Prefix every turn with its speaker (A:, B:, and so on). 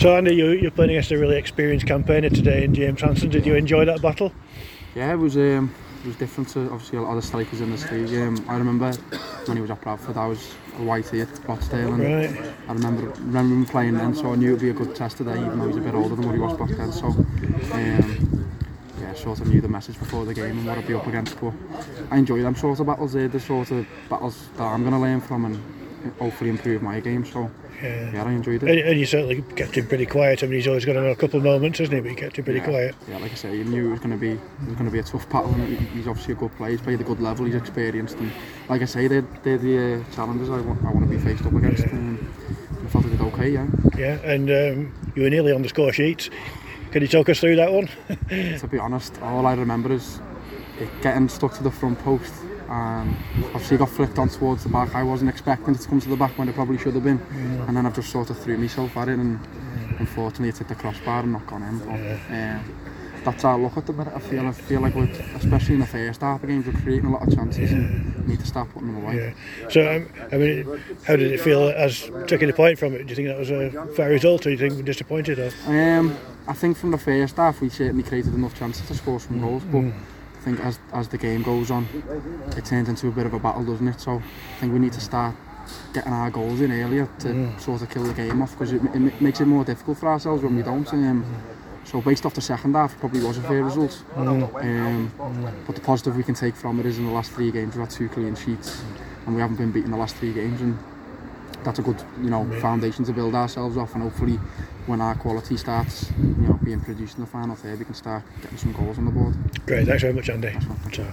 A: So Andy, you, you're playing against a really experienced campaigner today in James Hanson. Did you enjoy that battle?
B: Yeah, it was um, it was different to obviously a lot of the strikers in the league. Um, I remember when he was at Bradford, I was a whitey at Rochdale, and
A: Right.
B: I remember remember him playing then, so I knew it'd be a good test today, even though he was a bit older than what he was back then. So um, yeah, sort of knew the message before the game and what I'd be up against. But I enjoy them sort of battles. They're the sort of battles that I'm going to learn from and hopefully improve my game. So
A: Yeah.
B: yeah, I enjoyed it.
A: And, and you certainly kept him pretty quiet. I mean, he's always got a couple of moments, hasn't he? But you kept him pretty
B: yeah,
A: quiet.
B: Yeah, like I say, you knew it was going to be it was going to be a tough battle. And he- he's obviously a good player. He's played a good level. He's experienced, and like I say, they're, they're the uh, challenges I want, I want to be faced up against. Um, I felt I did okay. Yeah.
A: Yeah, and um, you were nearly on the score sheet. Can you talk us through that one?
B: to be honest, all I remember is getting stuck to the front post Um, obviously got flicked on towards the back. I wasn't expecting it to come to the back when it probably should have been. Yeah. And then I've just sort of threw myself at it and yeah. unfortunately it hit the crossbar and not gone in. But yeah. um, that's our look at the minute. I feel I feel like we're, especially in the first half of games, we're creating a lot of chances yeah. and need to start putting them away.
A: Yeah. So, um, I mean, how did it feel as taking a point from it? Do you think that was a fair result, or do you think we're disappointed? Or?
B: Um, I think from the first half, we certainly created enough chances to score some goals, but. Mm. I think as, as the game goes on, it turns into a bit of a battle, doesn't it? So I think we need to start getting our goals in earlier to mm. sort of kill the game off because it, it makes it more difficult for ourselves when we don't. Um, so based off the second half, probably was a fair result. Mm. Um, mm. But the positive we can take from it is in the last three games we've had two clean sheets and we haven't been beaten the last three games and that's a good you know foundation to build ourselves off and hopefully when our quality starts you know being produced in the final third we can start getting some goals on the board.
A: Great, thanks very much, Andy.
B: That's one.
A: Ciao.